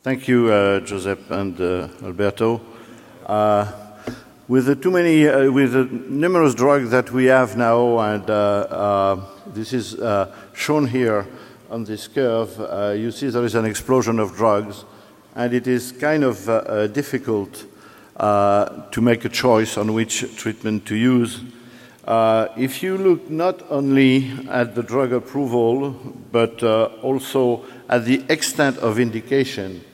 Thank you, uh, Josep and uh, Alberto. Uh, with the too many, uh, with the numerous drugs that we have now, and uh, uh, this is shown here on this curve, you see there is an explosion of drugs, and it is kind of difficult to make a choice on which treatment to use. If you look not only at the drug approval, but also at the extent of indication,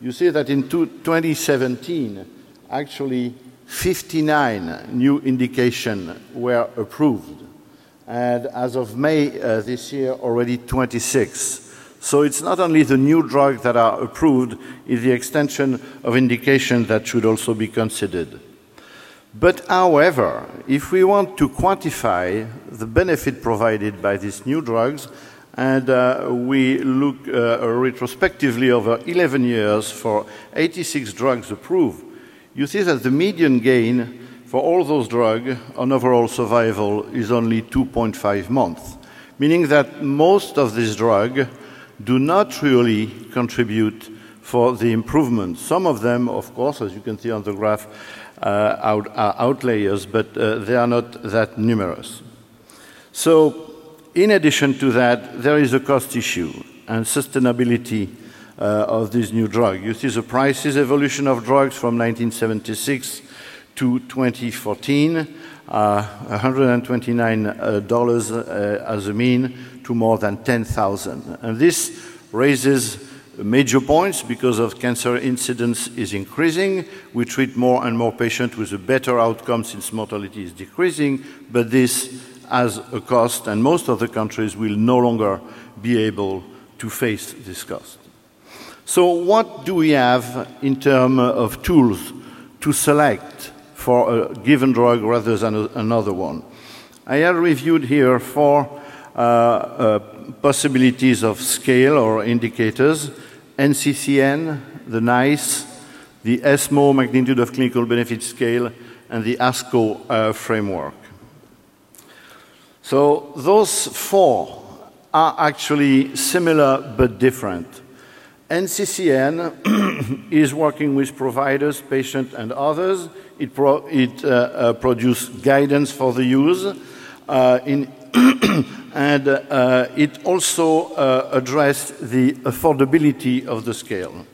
you see that in 2017, actually 59 new indications were approved. And as of May uh, this year, already 26. So it's not only the new drugs that are approved, it's the extension of indication that should also be considered. But however, if we want to quantify the benefit provided by these new drugs, and uh, we look uh, retrospectively over 11 years for 86 drugs approved, you see that the median gain for all those drugs on overall survival is only 2.5 months, meaning that most of these drugs do not really contribute for the improvement. Some of them, of course, as you can see on the graph, out, are outliers, but uh, they are not that numerous. So in addition to that, there is a cost issue and sustainability uh, of this new drug. You see the prices evolution of drugs from 1976 to 2014, uh, $129 uh, as a mean to more than 10,000. And this raises major points because of cancer incidence is increasing. We treat more and more patients with a better outcome since mortality is decreasing, but this has a cost, and most of the countries will no longer be able to face this cost. So, what do we have in terms of tools to select for a given drug rather than another one? I have reviewed here four uh, uh, possibilities of scale or indicators NCCN, the NICE, the ESMO magnitude of clinical benefit scale, and the ASCO uh, framework. So those four are actually similar but different. NCCN is working with providers, patients, and others. It, pro it uh, uh, produces guidance for the use, uh, in and uh, it also uh, addressed the affordability of the scale.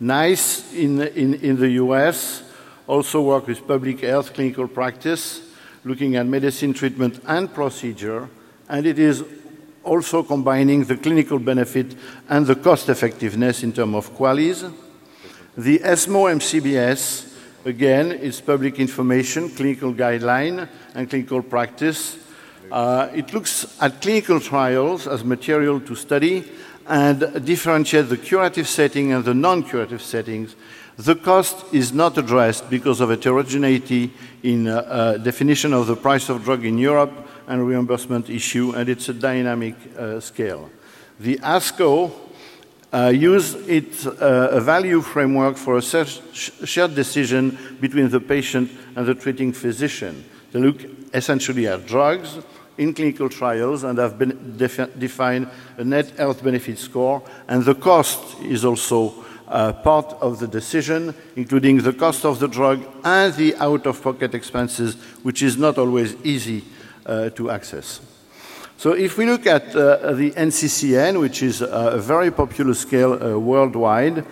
NICE in, in, in the US also work with public health clinical practice looking at medicine treatment and procedure, and it is also combining the clinical benefit and the cost effectiveness in terms of QALYs. The ESMO MCBS, again, is public information, clinical guideline, and clinical practice. Uh, it looks at clinical trials as material to study and differentiate the curative setting and the non curative settings the cost is not addressed because of heterogeneity in uh, uh, definition of the price of drug in Europe and reimbursement issue, and it's a dynamic uh, scale. The ASCO uh, use its uh, a value framework for a shared decision between the patient and the treating physician. They look essentially at drugs in clinical trials and have been defi defined a net health benefit score, and the cost is also uh, part of the decision, including the cost of the drug and the out of pocket expenses, which is not always easy uh, to access. So, if we look at uh, the NCCN, which is a very popular scale uh, worldwide,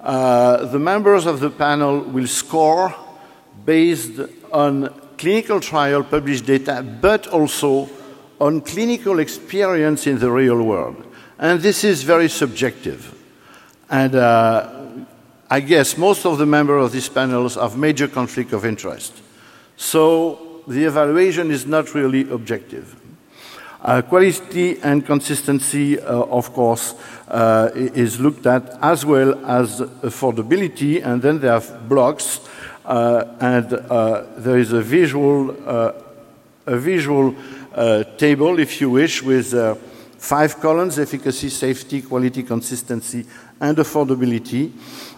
uh, the members of the panel will score based on clinical trial published data, but also on clinical experience in the real world. And this is very subjective. And uh, I guess most of the members of these panels have major conflict of interest. So the evaluation is not really objective. Uh, quality and consistency, uh, of course, uh, is looked at as well as affordability, and then there are blocks, and uh, there is a visual, a visual table, if you wish, with five columns: efficacy, safety, quality, consistency, and affordability,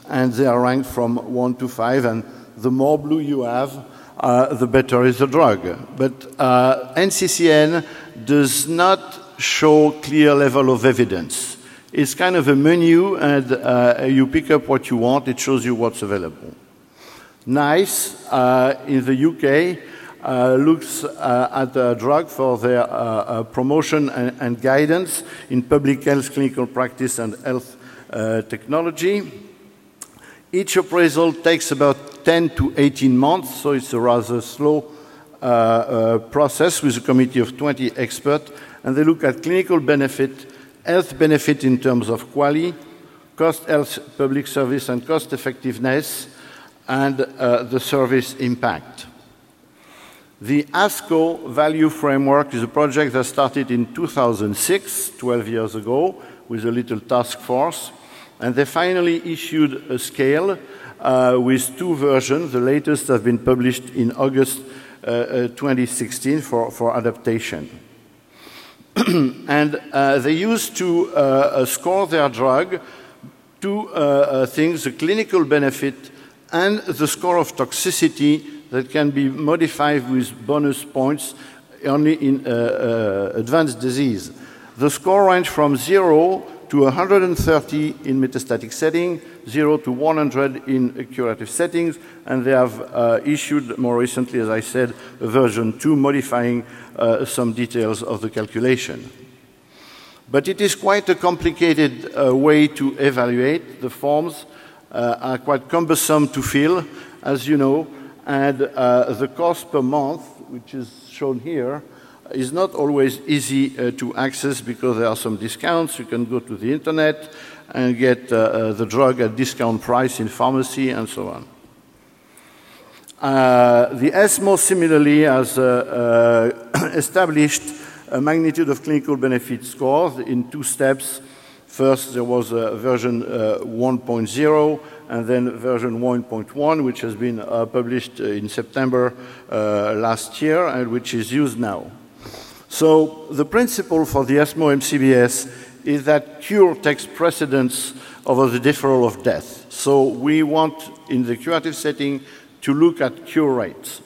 and they are ranked from one to five, and the more blue you have, uh, the better is the drug. But uh, NCCN does not show clear level of evidence. It's kind of a menu, and uh, you pick up what you want. It shows you what's available. NICE uh, in the UK uh, looks uh, at a drug for their uh, uh, promotion and, and, guidance in public health, clinical practice, and health technology. Each appraisal takes about 10 to 18 months, so it's a rather slow process with a committee of 20 experts, and they look at clinical benefit, health benefit in terms of quality, cost health public service and cost effectiveness, and uh, the service impact. The ASCO Value Framework is a project that started in 2006, 12 years ago, with a little task force, and they finally issued a scale uh, with two versions. The latest have been published in August uh, uh 2016 for, for adaptation. and uh, they used to uh, score their drug two things, the clinical benefit and the score of toxicity that can be modified with bonus points only in uh, uh, advanced disease. The score range from 0 to 130 in metastatic setting, 0 to 100 in curative settings, and they have uh, issued more recently, as I said, a version 2 modifying uh, some details of the calculation. But it is quite a complicated uh, way to evaluate the forms uh, are quite cumbersome to fill, as you know, and uh, the cost per month, which is shown here, is not always easy uh, to access because there are some discounts. You can go to the internet and get uh, uh, the drug at discount price in pharmacy and so on. Uh, the ESMO similarly has established a magnitude of clinical benefit scores in two steps First, there was a version uh, 1.0 and then version 1.1, which has been uh, published in September uh, last year and which is used now. So the principle for the ESMO MCBS is that cure takes precedence over the deferral of death. So we want, in the curative setting, to look at cure rates.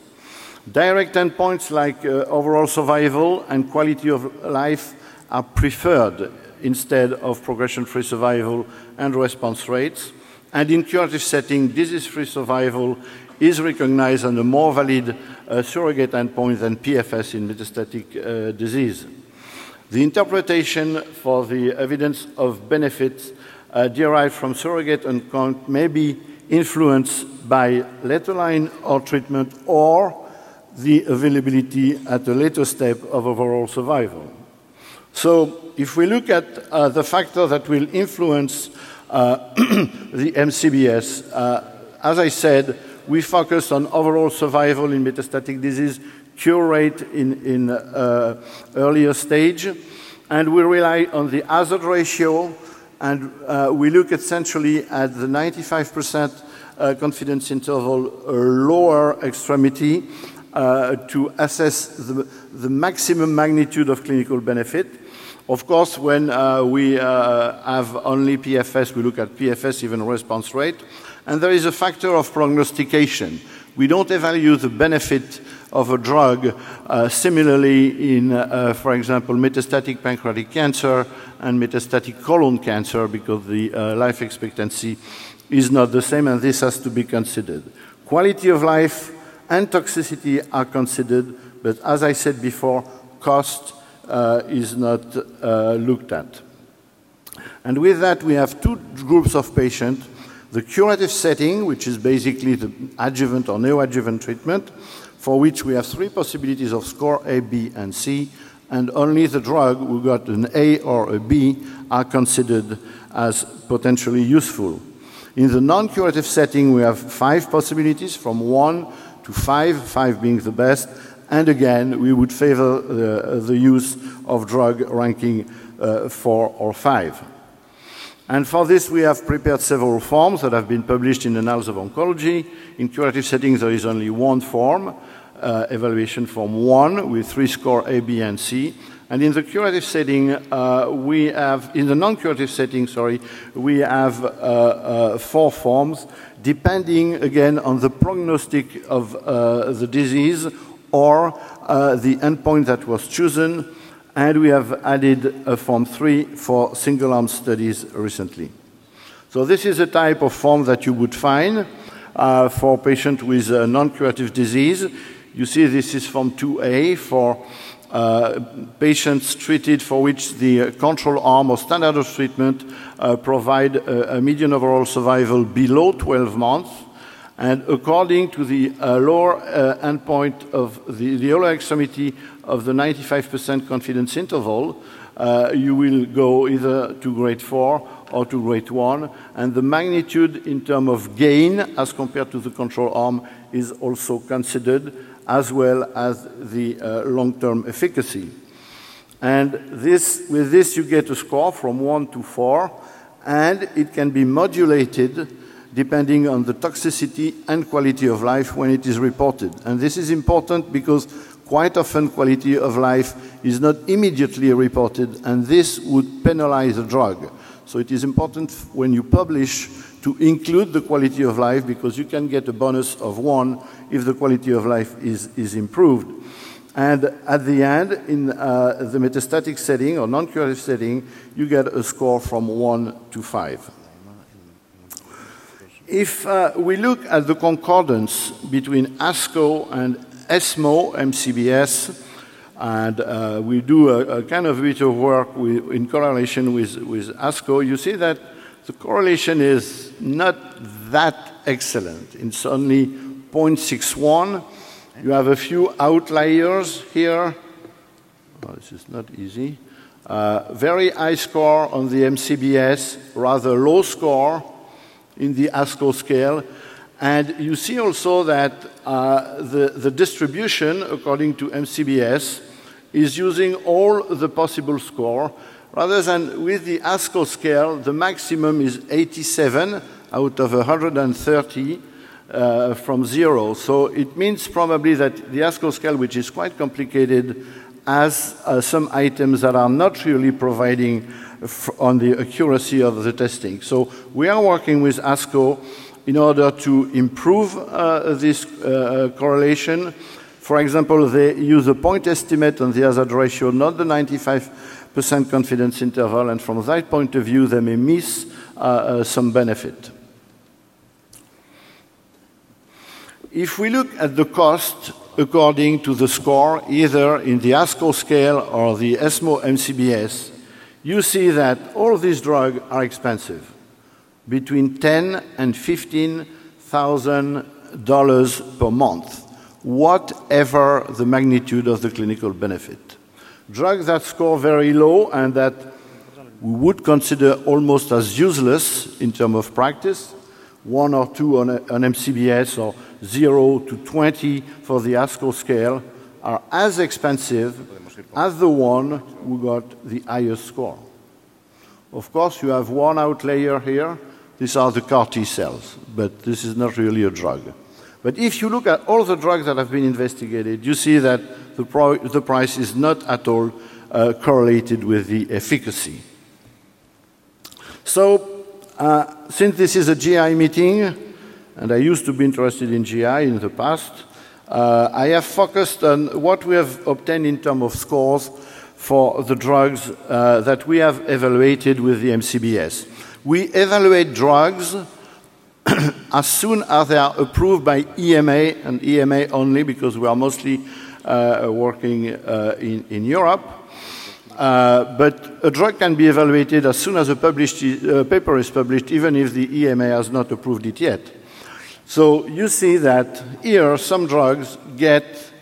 Direct endpoints like uh, overall survival and quality of life are preferred instead of progression-free survival and response rates. And in curative setting, disease-free survival is recognized as a more valid uh, surrogate endpoint than PFS in metastatic uh, disease. The interpretation for the evidence of benefits uh, derived from surrogate endpoint may be influenced by later line or treatment or the availability at a later step of overall survival. So if we look at uh, the factor that will influence uh, the MCBS, uh, as I said, we focus on overall survival in metastatic disease, cure rate in, in uh, earlier stage, and we rely on the hazard ratio, and uh, we look essentially at the 95% uh, confidence interval lower extremity to assess the, the maximum magnitude of clinical benefit. Of course, when uh, we uh, have only PFS, we look at PFS, even response rate. And there is a factor of prognostication. We don't evaluate the benefit of a drug uh, similarly in, uh, for example, metastatic pancreatic cancer and metastatic colon cancer because the uh, life expectancy is not the same, and this has to be considered. Quality of life and toxicity are considered, but as I said before, cost uh, is not uh, looked at. And with that, we have two groups of patients. The curative setting, which is basically the adjuvant or neoadjuvant treatment, for which we have three possibilities of score A, B, and C, and only the drug who got an A or a B are considered as potentially useful. In the non-curative setting, we have five possibilities from one to five, five being the best, and again, we would favor the, the use of drug ranking uh, four or five. And for this, we have prepared several forms that have been published in the Annals of Oncology. In curative settings, there is only one form, uh, evaluation form one, with three score A, B, and C. And in the curative setting, uh, we have, in the non-curative setting, sorry, we have uh, uh, four forms, depending again on the prognostic of uh, the disease or uh, the endpoint that was chosen, and we have added a Form 3 for single-arm studies recently. So this is a type of form that you would find uh, for patients with non-curative disease. You see this is Form 2A for patients treated for which the control arm or standard of treatment uh, provide a, a, median overall survival below 12 months. And according to the uh, lower uh, endpoint of the, the lower extremity of the 95% confidence interval, uh, you will go either to grade 4 or to grade 1. And the magnitude in terms of gain as compared to the control arm is also considered, as well as the uh, long-term efficacy. And this, with this, you get a score from 1 to 4, and it can be modulated depending on the toxicity and quality of life when it is reported. And this is important because quite often quality of life is not immediately reported, and this would penalize a drug. So it is important when you publish to include the quality of life because you can get a bonus of one if the quality of life is, is improved. And at the end, in uh, the metastatic setting or non curative setting, you get a score from 1 to 5. If uh, we look at the concordance between ASCO and ESMO, MCBS, and uh, we do a, a, kind of bit of work with, in correlation with, with ASCO, you see that the correlation is not that excellent. It's only 0.61. You have a few outliers here. Oh, this is not easy. Uh, very high score on the MCBS, rather low score in the ASCO scale. And you see also that uh, the, the distribution, according to MCBS, is using all the possible score, rather than with the ASCO scale, the maximum is 87 out of 130 uh, from zero. So it means probably that the ASCO scale, which is quite complicated, has uh, some items that are not really providing on the accuracy of the testing. So we are working with ASCO in order to improve uh, this uh, correlation. For example, they use a point estimate on the hazard ratio, not the 95% confidence interval, and from that point of view, they may miss uh, uh, some benefit. If we look at the cost according to the score, either in the ASCO scale or the ESMO MCBS, you see that all these drugs are expensive between ten and fifteen thousand dollars per month, whatever the magnitude of the clinical benefit. Drugs that score very low and that we would consider almost as useless in terms of practice, one or two on, a, on MCBS or zero to 20 for the ASCO scale, are as expensive as the one who got the highest score. Of course, you have one outlier here, these are the CAR T cells, but this is not really a drug. But if you look at all the drugs that have been investigated, you see that the, pro- the price is not at all uh, correlated with the efficacy. So, uh, since this is a GI meeting, and I used to be interested in GI in the past, uh, I have focused on what we have obtained in terms of scores for the drugs uh, that we have evaluated with the MCBS. We evaluate drugs as soon as they are approved by EMA and EMA only because we are mostly uh, working uh, in, in, Europe. Uh, but a drug can be evaluated as soon as a published, uh, paper is published, even if the EMA has not approved it yet. So you see that here some drugs get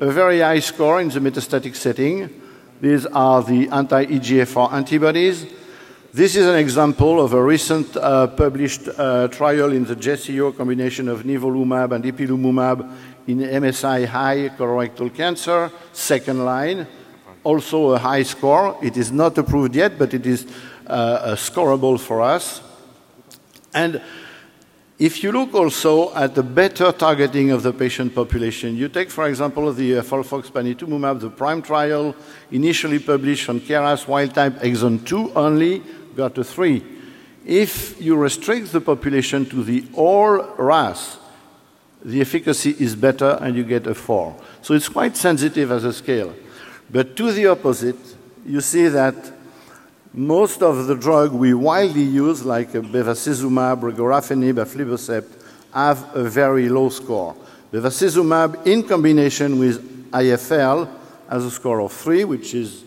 a very high score in the metastatic setting. These are the anti EGFR antibodies. This is an example of a recent uh, published uh, trial in the JCO combination of nivolumab and ipilimumab in MSI high colorectal cancer, second line. Also a high score. It is not approved yet, but it is uh, scoreable for us. And if you look also at the better targeting of the patient population, you take, for example, the uh, FOLFOX panitumumab, the PRIME trial, initially published on KRAS wild type exon 2 only, got a 3. If you restrict the population to the all RAS, the efficacy is better and you get a 4. So it's quite sensitive as a scale. But to the opposite, you see that most of the drug we widely use, like bevacizumab, regorafenib, aflibercept, have a very low score. Bevacizumab in combination with IFL has a score of 3, which is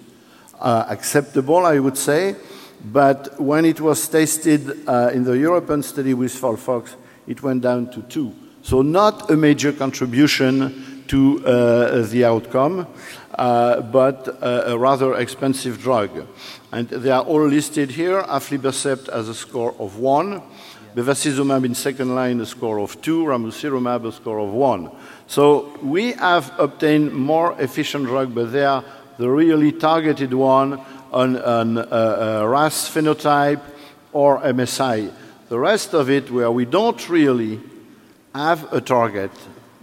uh, acceptable, I would say. But when it was tested uh, in the European study with FOLFOX, it went down to 2. So not a major contribution to uh, the outcome, uh, but uh, a rather expensive drug. And they are all listed here. Aflibercept has a score of 1. Bevacizumab in second line, a score of 2. Ramucirumab, a score of 1. So we have obtained more efficient drug, but they are the really targeted one on, on uh, uh, RAS phenotype or MSI. The rest of it, where we don't really have a target,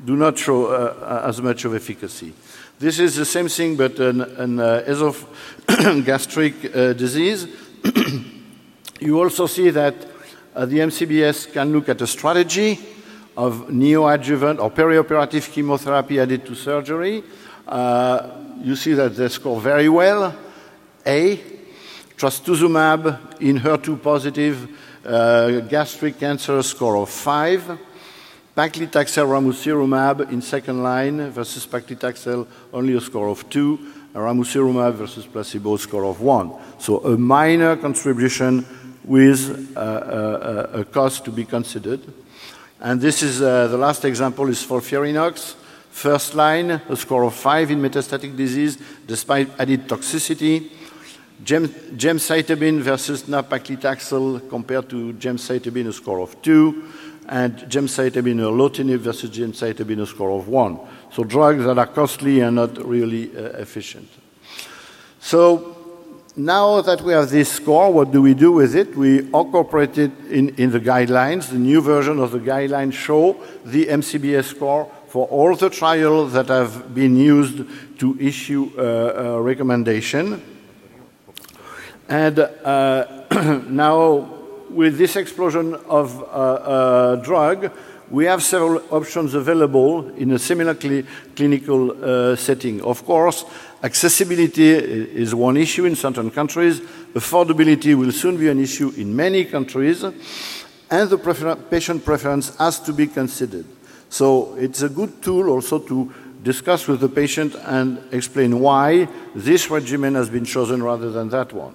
do not show uh, as much of efficacy. This is the same thing, but an, an uh, uh, disease. you also see that uh, the MCBS can look at a strategy of neoadjuvant or perioperative chemotherapy added to surgery. Uh, you see that they score very well. A, trastuzumab in HER2 positive uh, gastric cancer score of 5. Paclitaxel ramucirumab in second line versus paclitaxel only a score of 2. Ramucirumab versus placebo score of 1. So a minor contribution with uh, a, uh, a cost to be considered. And this is uh, the last example is FOLFIRINOX. First line, a score of 5 in metastatic disease despite added toxicity. Gem, gemcitabine versus nab-paclitaxel compared to gemcitabine, a score of 2. And gemcitabine erlotinib versus gemcitabine, a score of 1. So drugs that are costly and not really uh, efficient. So now that we have this score, what do we do with it? We incorporate it in, in the guidelines. The new version of the guidelines show the MCBS score for all the trials that have been used to issue a, a recommendation. And uh, now, with this explosion of uh, uh, drug, we have several options available in a similar cl clinical uh, setting. Of course, accessibility is one issue in certain countries. Affordability will soon be an issue in many countries. And the prefer patient preference has to be considered. So it's a good tool also to discuss with the patient and explain why this regimen has been chosen rather than that one.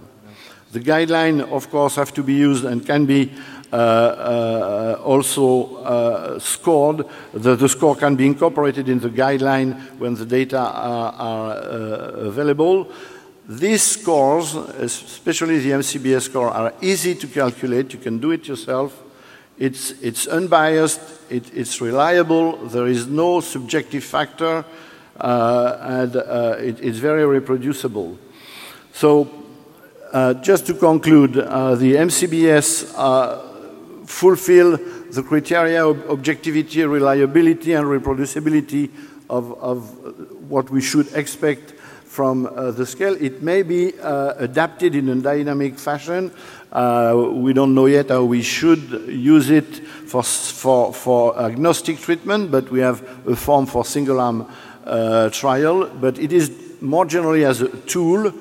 The guidelines, of course, have to be used and can be uh, uh, also uh, scored. The, the, score can be incorporated in the guideline when the data are, are available. These scores, especially the MCBS score, are easy to calculate. You can do it yourself. It's, it's unbiased, it, it's reliable, there is no subjective factor, uh, and uh, it, it's very reproducible. So, uh, just to conclude, the MCBS fulfill the criteria of objectivity, reliability, and reproducibility of, of what we should expect from uh, the scale. It may be uh, adapted in a dynamic fashion. Uh, we don't know yet how we should use it for, for, for agnostic treatment, but we have a form for single-arm uh, trial. But it is more generally as a tool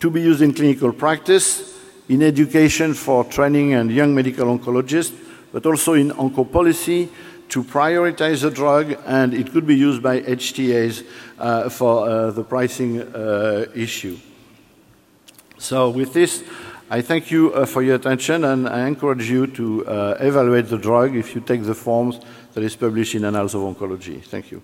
to be used in clinical practice in education for training and young medical oncologists, but also in oncopolicy to prioritize the drug, and it could be used by HTAs uh, for uh, the pricing uh, issue. So with this, I thank you uh, for your attention, and I encourage you to uh, evaluate the drug if you take the forms that is published in Annals of Oncology. Thank you.